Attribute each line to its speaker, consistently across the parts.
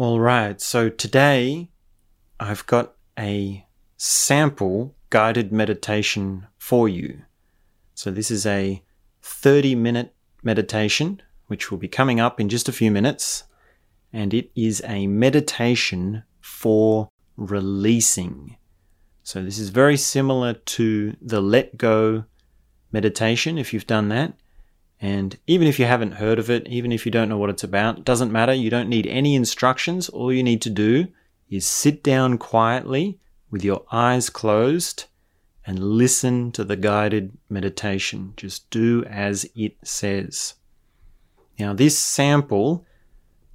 Speaker 1: All right, so today I've got a sample guided meditation for you. So, this is a 30 minute meditation, which will be coming up in just a few minutes, and it is a meditation for releasing. So, this is very similar to the let go meditation if you've done that. And even if you haven't heard of it, even if you don't know what it's about, doesn't matter. You don't need any instructions. All you need to do is sit down quietly with your eyes closed and listen to the guided meditation. Just do as it says. Now, this sample,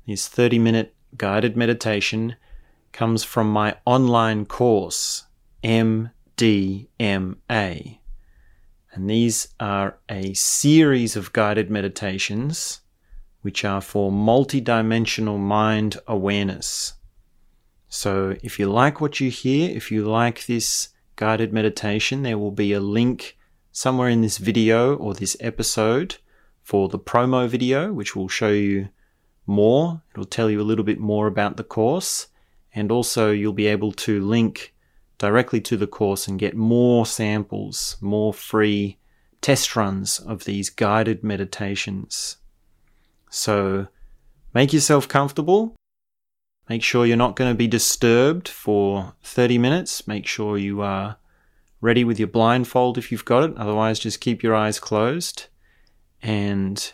Speaker 1: this 30 minute guided meditation, comes from my online course, MDMA. And these are a series of guided meditations which are for multidimensional mind awareness. So, if you like what you hear, if you like this guided meditation, there will be a link somewhere in this video or this episode for the promo video, which will show you more. It'll tell you a little bit more about the course, and also you'll be able to link directly to the course and get more samples, more free test runs of these guided meditations. So make yourself comfortable. Make sure you're not going to be disturbed for 30 minutes. Make sure you are ready with your blindfold if you've got it. Otherwise, just keep your eyes closed. And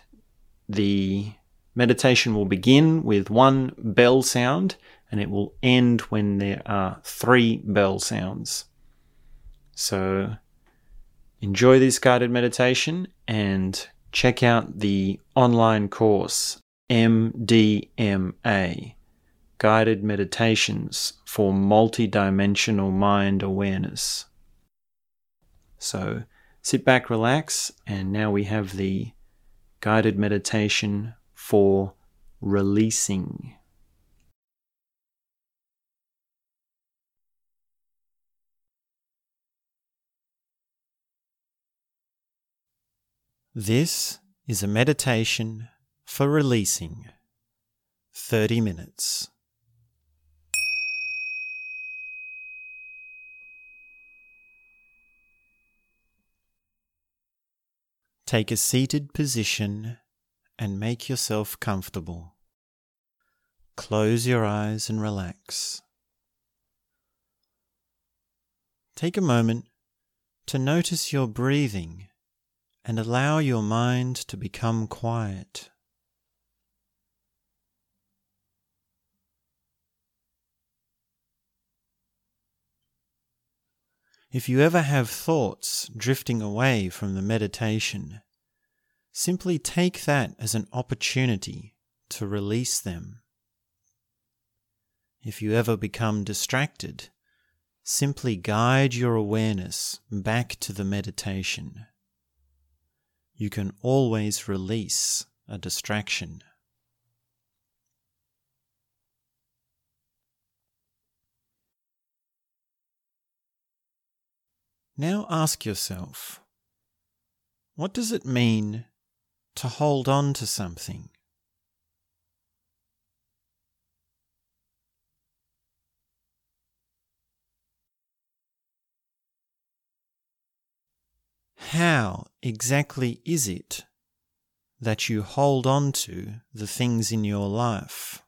Speaker 1: the meditation will begin with one bell sound and it will end when there are three bell sounds. So enjoy this guided meditation and check out the online course MDMA Guided Meditations for Multidimensional Mind Awareness. So sit back, relax, and now we have the guided meditation for releasing. This is a meditation for releasing 30 minutes. Take a seated position and make yourself comfortable. Close your eyes and relax. Take a moment to notice your breathing and allow your mind to become quiet. If you ever have thoughts drifting away from the meditation, simply take that as an opportunity to release them. If you ever become distracted, simply guide your awareness back to the meditation you can always release a distraction. Now ask yourself what does it mean to hold on to something? How exactly is it that you hold on to the things in your life?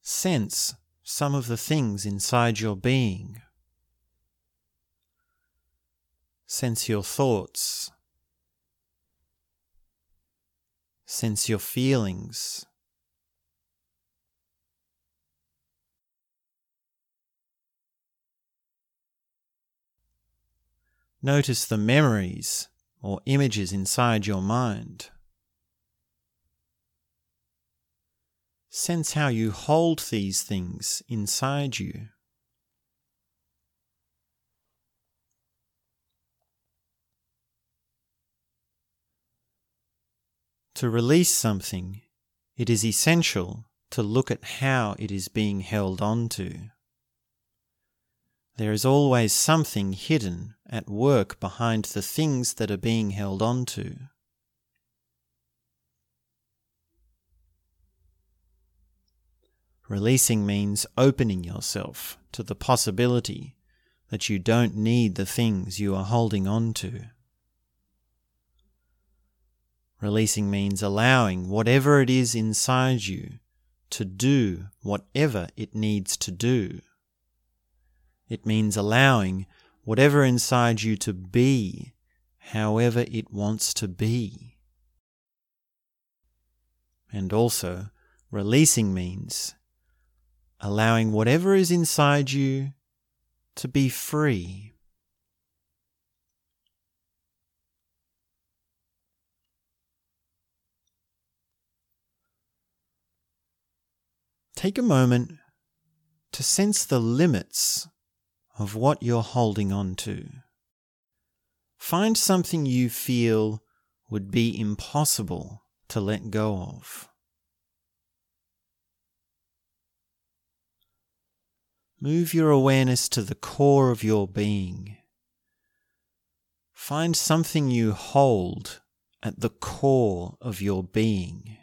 Speaker 1: Sense some of the things inside your being. Sense your thoughts. Sense your feelings. Notice the memories or images inside your mind. Sense how you hold these things inside you. To release something, it is essential to look at how it is being held on to. There is always something hidden at work behind the things that are being held on to. Releasing means opening yourself to the possibility that you don't need the things you are holding on to. Releasing means allowing whatever it is inside you to do whatever it needs to do. It means allowing whatever inside you to be however it wants to be. And also, releasing means allowing whatever is inside you to be free. Take a moment to sense the limits of what you're holding on to. Find something you feel would be impossible to let go of. Move your awareness to the core of your being. Find something you hold at the core of your being.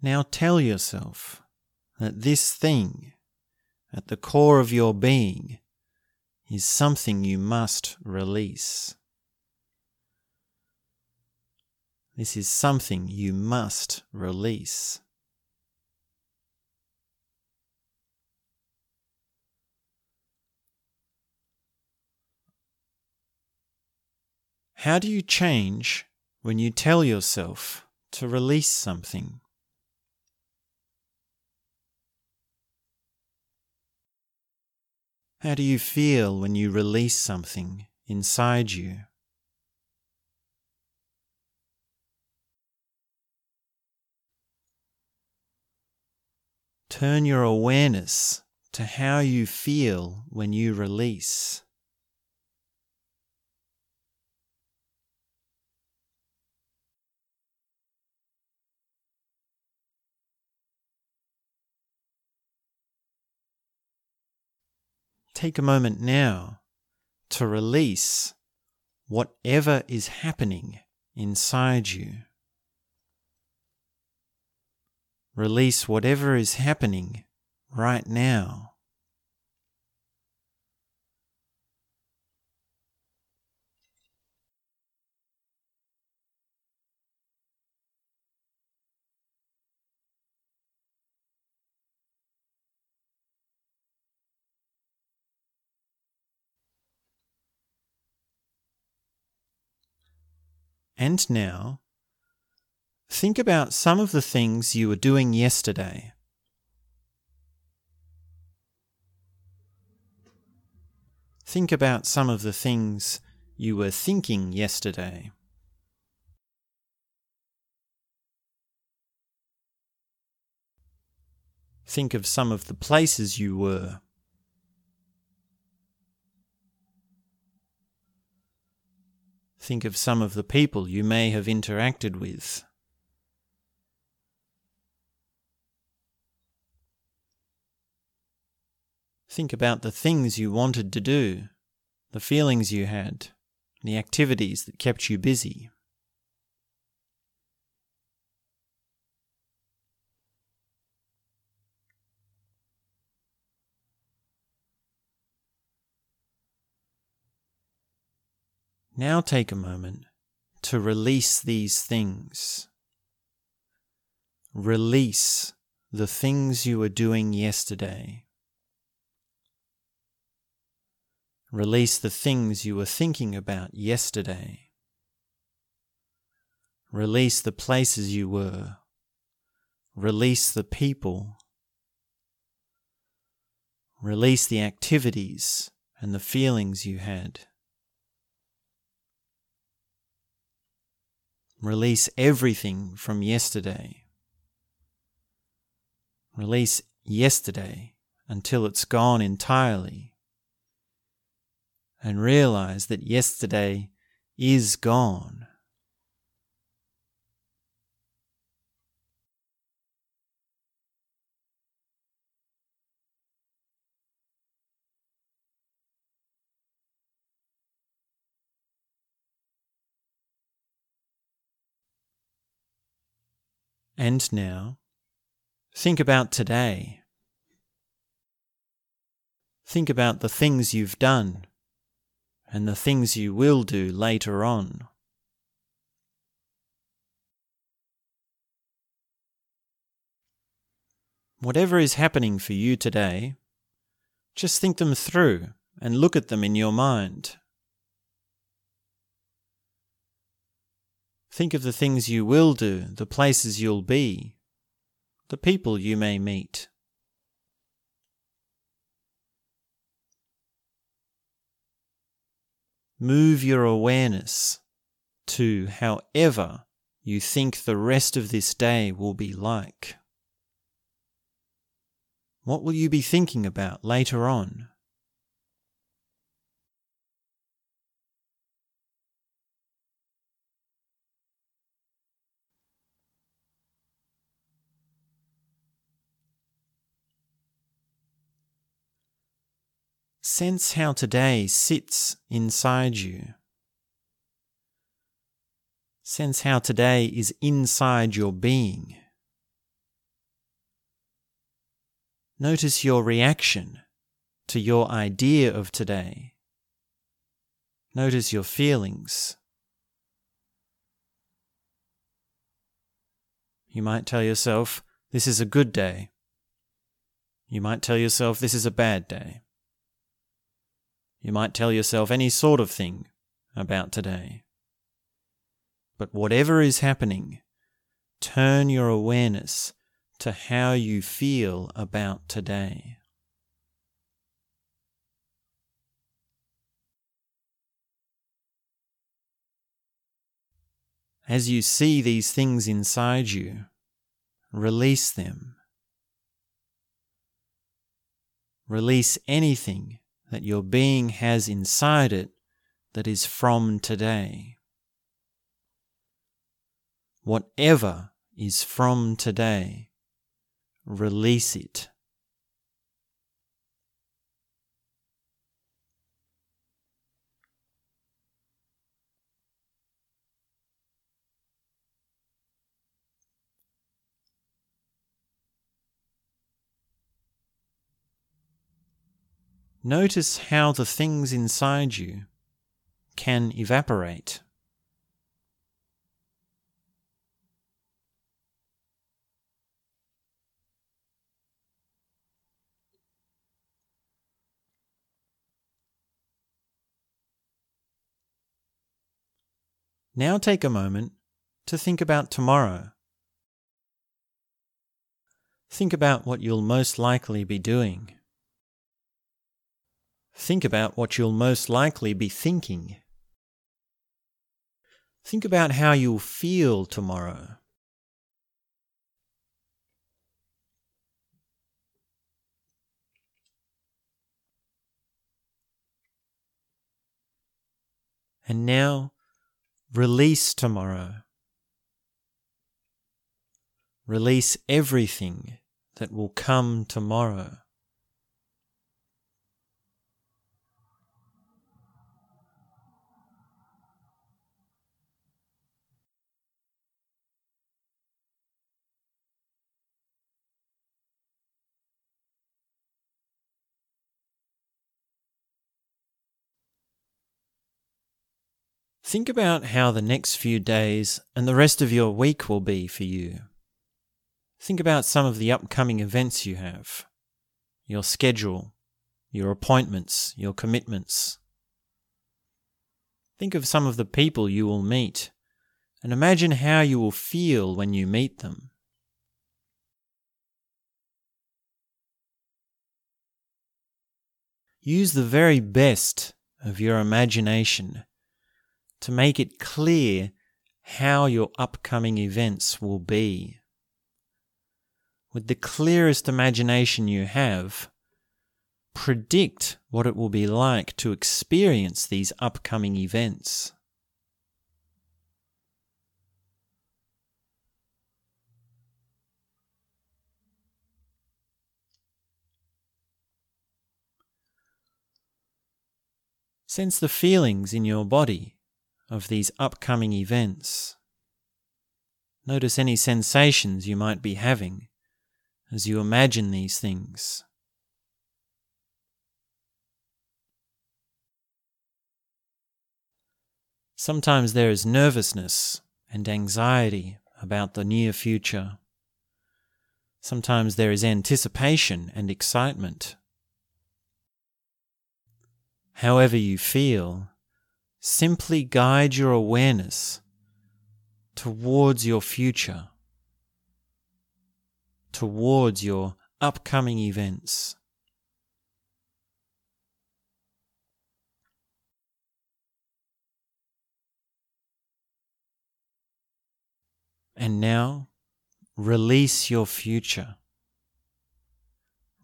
Speaker 1: Now tell yourself that this thing at the core of your being is something you must release. This is something you must release. How do you change when you tell yourself to release something? How do you feel when you release something inside you? Turn your awareness to how you feel when you release. Take a moment now to release whatever is happening inside you. Release whatever is happening right now. And now, Think about some of the things you were doing yesterday. Think about some of the things you were thinking yesterday. Think of some of the places you were. Think of some of the people you may have interacted with. Think about the things you wanted to do, the feelings you had, the activities that kept you busy. Now take a moment to release these things. Release the things you were doing yesterday. Release the things you were thinking about yesterday. Release the places you were. Release the people. Release the activities and the feelings you had. Release everything from yesterday. Release yesterday until it's gone entirely and realize that yesterday is gone. And now, think about today. Think about the things you've done and the things you will do later on. Whatever is happening for you today, just think them through and look at them in your mind. Think of the things you will do, the places you'll be, the people you may meet. Move your awareness to however you think the rest of this day will be like. What will you be thinking about later on? Sense how today sits inside you. Sense how today is inside your being. Notice your reaction to your idea of today. Notice your feelings. You might tell yourself, this is a good day. You might tell yourself, this is a bad day. You might tell yourself any sort of thing about today. But whatever is happening, turn your awareness to how you feel about today. As you see these things inside you, release them. Release anything that your being has inside it that is from today. Whatever is from today, release it. Notice how the things inside you can evaporate. Now take a moment to think about tomorrow. Think about what you'll most likely be doing. Think about what you'll most likely be thinking. Think about how you'll feel tomorrow. And now, release tomorrow. Release everything that will come tomorrow. Think about how the next few days and the rest of your week will be for you. Think about some of the upcoming events you have, your schedule, your appointments, your commitments. Think of some of the people you will meet and imagine how you will feel when you meet them. Use the very best of your imagination to make it clear how your upcoming events will be. With the clearest imagination you have, predict what it will be like to experience these upcoming events. Sense the feelings in your body of these upcoming events. Notice any sensations you might be having as you imagine these things. Sometimes there is nervousness and anxiety about the near future. Sometimes there is anticipation and excitement however you feel, simply guide your awareness towards your future, towards your upcoming events. And now, release your future.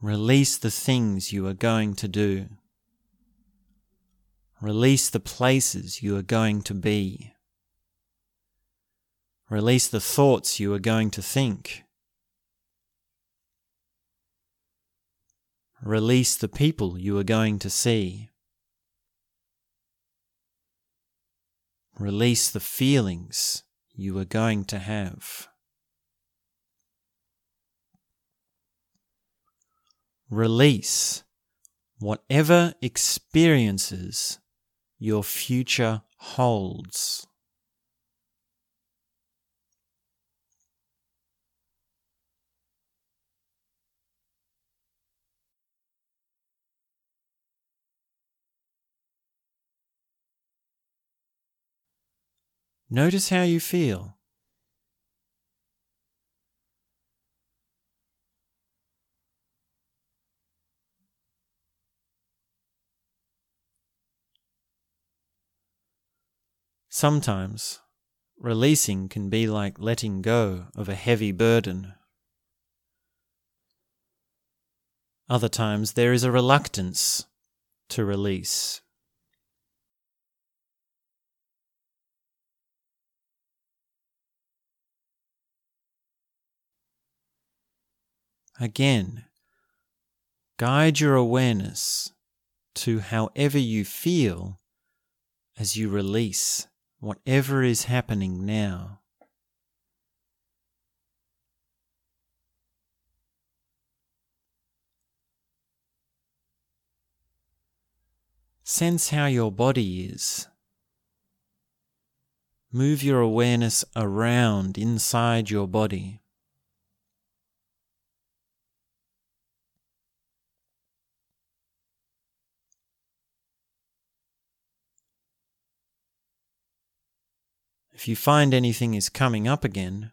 Speaker 1: Release the things you are going to do. Release the places you are going to be. Release the thoughts you are going to think. Release the people you are going to see. Release the feelings you are going to have. Release whatever experiences your future holds. Notice how you feel. Sometimes, releasing can be like letting go of a heavy burden. Other times, there is a reluctance to release. Again, guide your awareness to however you feel as you release whatever is happening now. Sense how your body is. Move your awareness around inside your body. If you find anything is coming up again,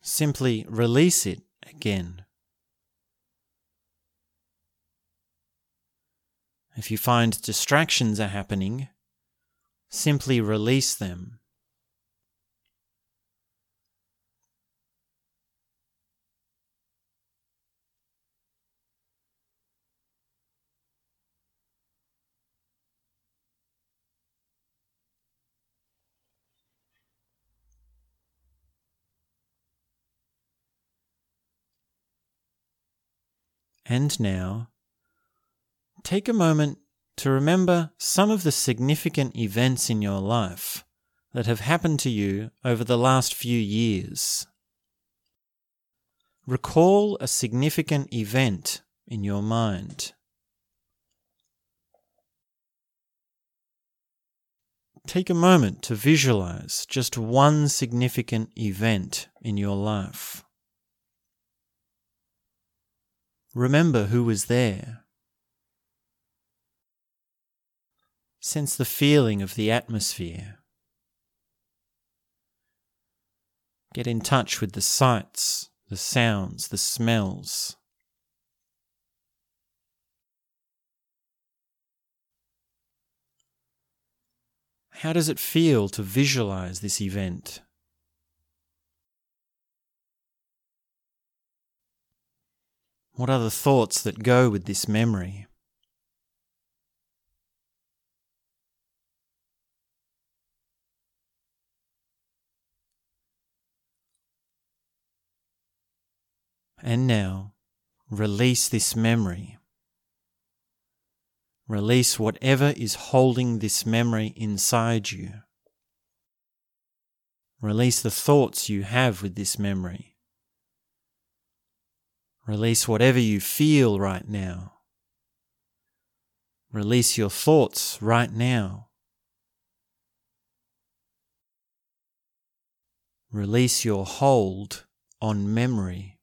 Speaker 1: simply release it again. If you find distractions are happening, simply release them. And now, take a moment to remember some of the significant events in your life that have happened to you over the last few years. Recall a significant event in your mind. Take a moment to visualize just one significant event in your life. Remember who was there. Sense the feeling of the atmosphere. Get in touch with the sights, the sounds, the smells. How does it feel to visualize this event? What are the thoughts that go with this memory? And now, release this memory. Release whatever is holding this memory inside you. Release the thoughts you have with this memory. Release whatever you feel right now. Release your thoughts right now. Release your hold on memory.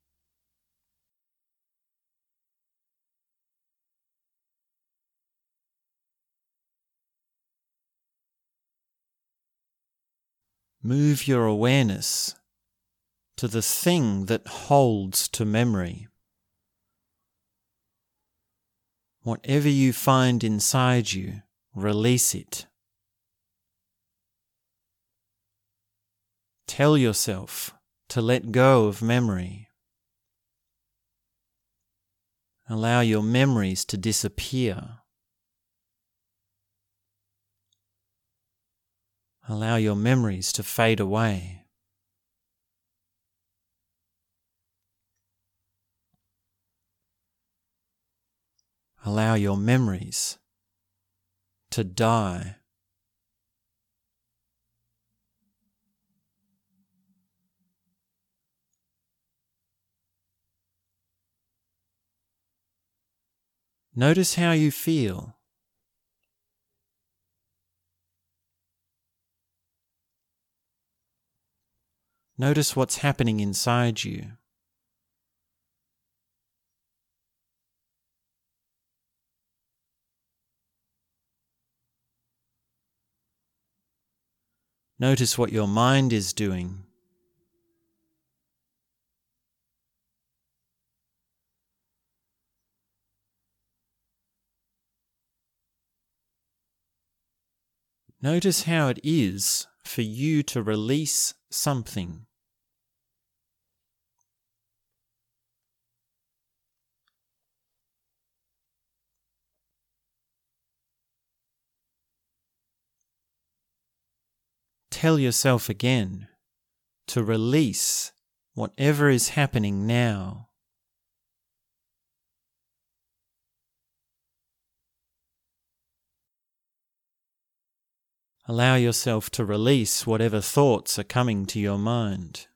Speaker 1: Move your awareness to the thing that holds to memory. Whatever you find inside you, release it. Tell yourself to let go of memory. Allow your memories to disappear. Allow your memories to fade away. Allow your memories to die. Notice how you feel. Notice what's happening inside you. Notice what your mind is doing. Notice how it is for you to release something. Tell yourself again to release whatever is happening now. Allow yourself to release whatever thoughts are coming to your mind.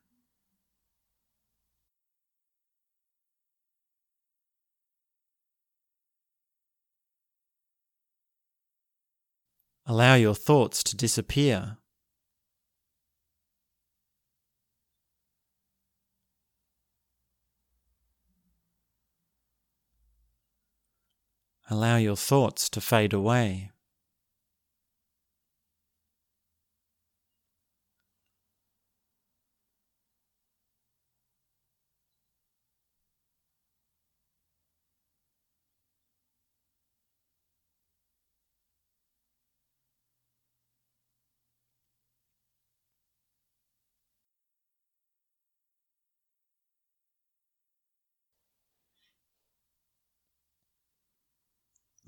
Speaker 1: Allow your thoughts to disappear. Allow your thoughts to fade away.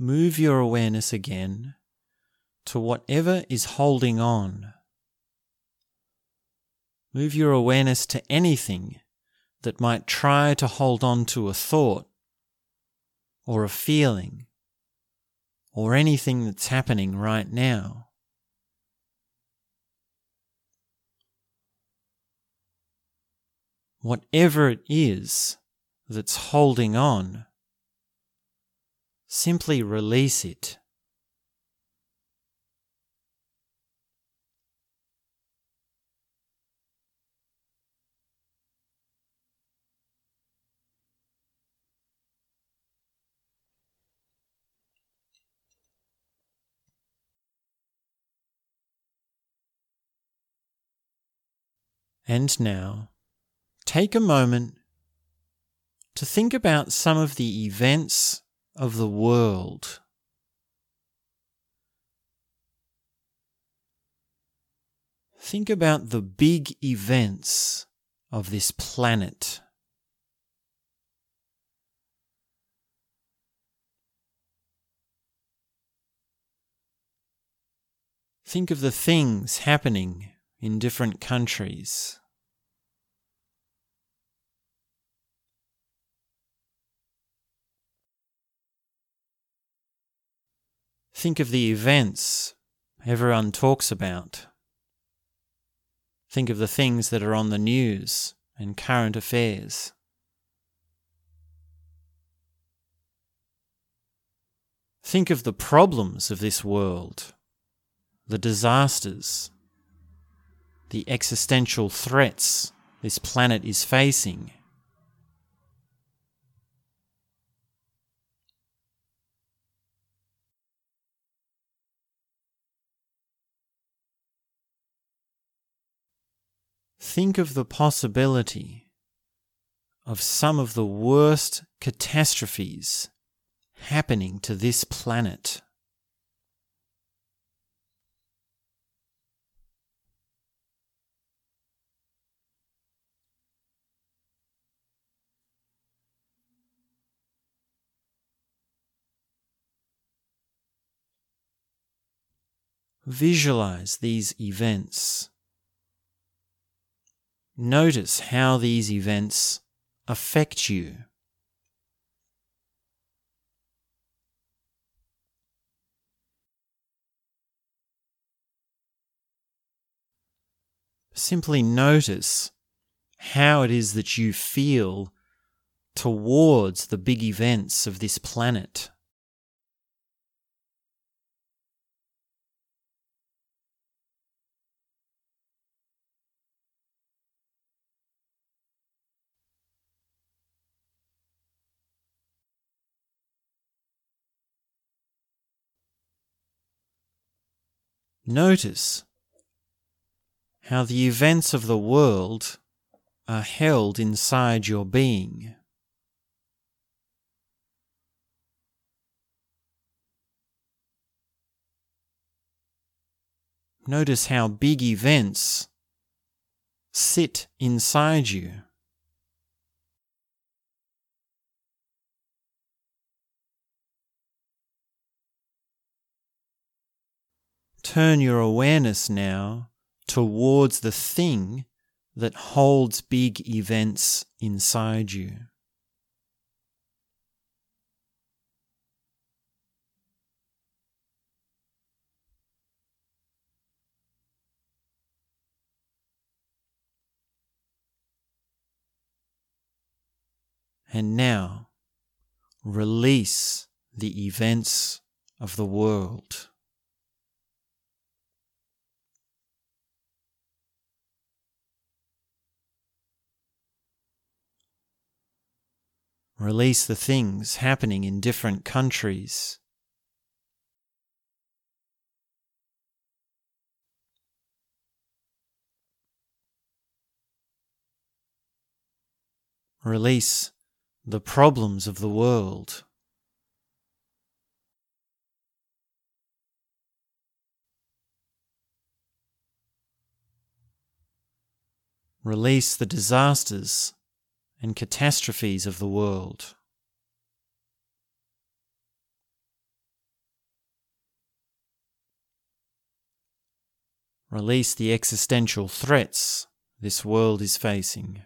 Speaker 1: Move your awareness again to whatever is holding on. Move your awareness to anything that might try to hold on to a thought or a feeling or anything that's happening right now. Whatever it is that's holding on Simply release it. And now, take a moment to think about some of the events of the world. Think about the big events of this planet. Think of the things happening in different countries. Think of the events everyone talks about. Think of the things that are on the news and current affairs. Think of the problems of this world, the disasters, the existential threats this planet is facing. Think of the possibility of some of the worst catastrophes happening to this planet. Visualize these events. Notice how these events affect you. Simply notice how it is that you feel towards the big events of this planet. Notice how the events of the world are held inside your being. Notice how big events sit inside you. Turn your awareness now towards the thing that holds big events inside you. And now, release the events of the world. Release the things happening in different countries. Release the problems of the world. Release the disasters and catastrophes of the world. Release the existential threats this world is facing.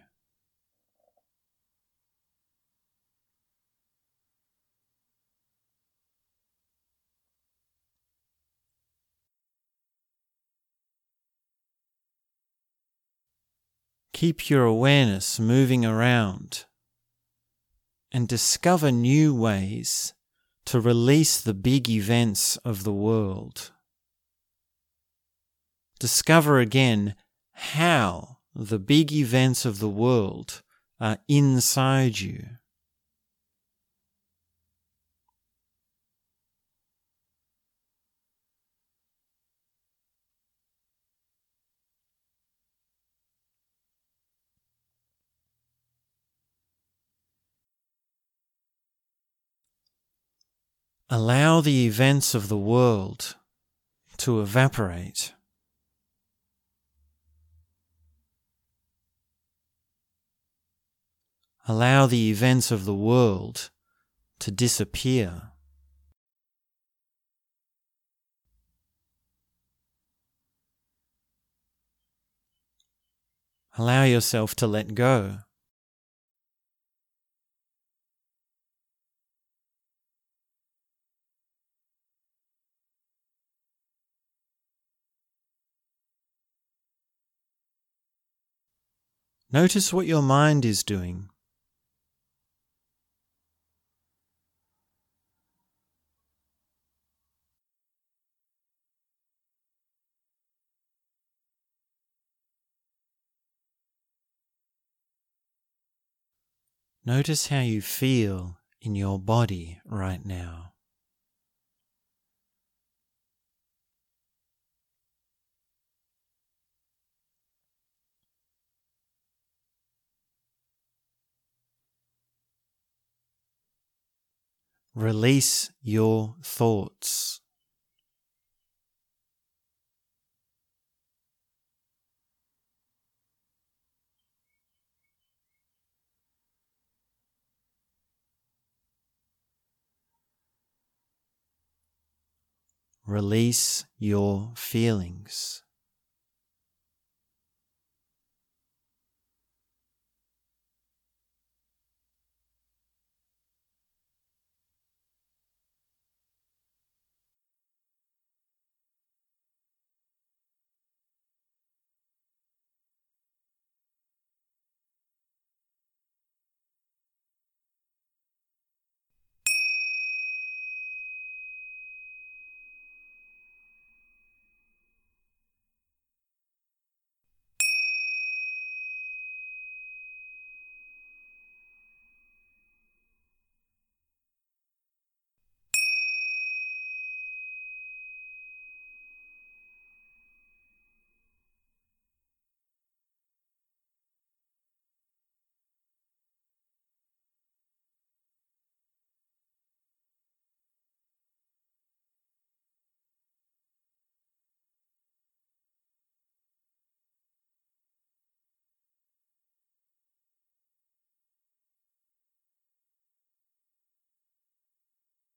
Speaker 1: Keep your awareness moving around and discover new ways to release the big events of the world. Discover again how the big events of the world are inside you. Allow the events of the world to evaporate. Allow the events of the world to disappear. Allow yourself to let go. Notice what your mind is doing. Notice how you feel in your body right now. Release your thoughts. Release your feelings.